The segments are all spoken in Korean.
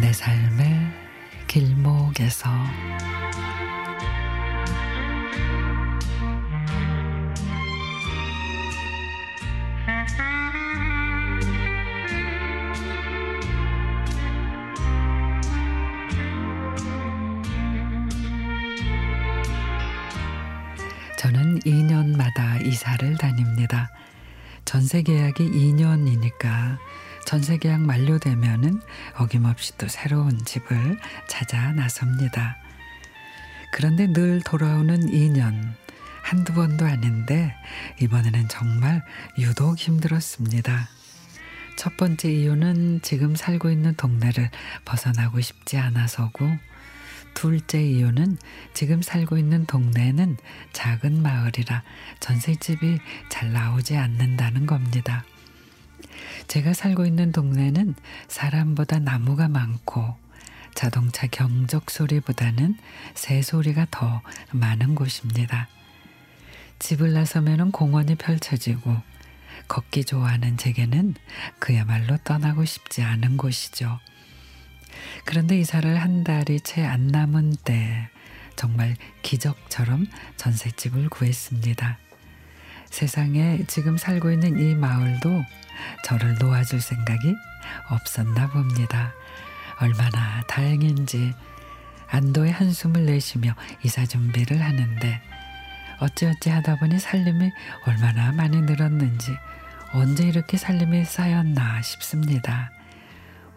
내 삶의 길목에서 저는 2년마다 이사를 다닙니다. 전세 계약이 2년이니까 전세 계약 만료되면은 어김없이 또 새로운 집을 찾아 나섭니다. 그런데 늘 돌아오는 2년 한두 번도 아닌데 이번에는 정말 유독 힘들었습니다. 첫 번째 이유는 지금 살고 있는 동네를 벗어나고 싶지 않아서고 둘째 이유는 지금 살고 있는 동네는 작은 마을이라 전셋집이 잘 나오지 않는다는 겁니다. 제가 살고 있는 동네는 사람보다 나무가 많고 자동차 경적 소리보다는 새 소리가 더 많은 곳입니다. 집을 나서면 공원이 펼쳐지고 걷기 좋아하는 제게는 그야말로 떠나고 싶지 않은 곳이죠. 그런데 이사를 한 달이 채 안 남은 때 정말 기적처럼 전셋집을 구했습니다. 세상에 지금 살고 있는 이 마을도 저를 놓아줄 생각이 없었나 봅니다. 얼마나 다행인지 안도의 한숨을 내쉬며 이사 준비를 하는데 어찌어찌 하다 보니 살림이 얼마나 많이 늘었는지 언제 이렇게 살림이 쌓였나 싶습니다.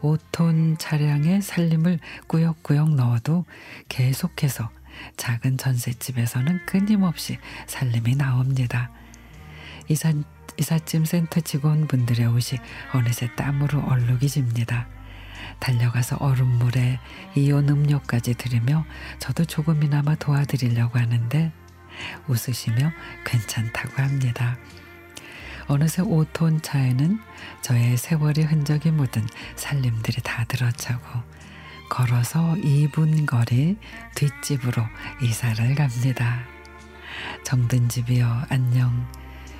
5톤 차량에 살림을 꾸역꾸역 넣어도 계속해서 작은 전셋집에서는 끊임없이 살림이 나옵니다. 이사, 이삿짐 센터 직원분들의 옷이 어느새 땀으로 얼룩이 집니다. 달려가서 얼음물에 이온 음료까지 드리며 저도 조금이나마 도와드리려고 하는데 웃으시며 괜찮다고 합니다. 어느새 5톤 차에는 저의 세월이 흔적이 묻은 살림들이 다 들어차고 걸어서 2분 거리 뒷집으로 이사를 갑니다. 정든 집이여 안녕.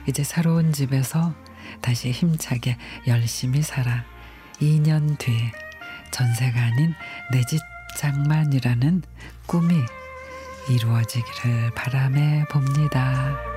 이제 새로운 집에서 다시 힘차게 열심히 살아 2년 뒤 전세가 아닌 내 집 장만이라는 꿈이 이루어지기를 바람에 봅니다.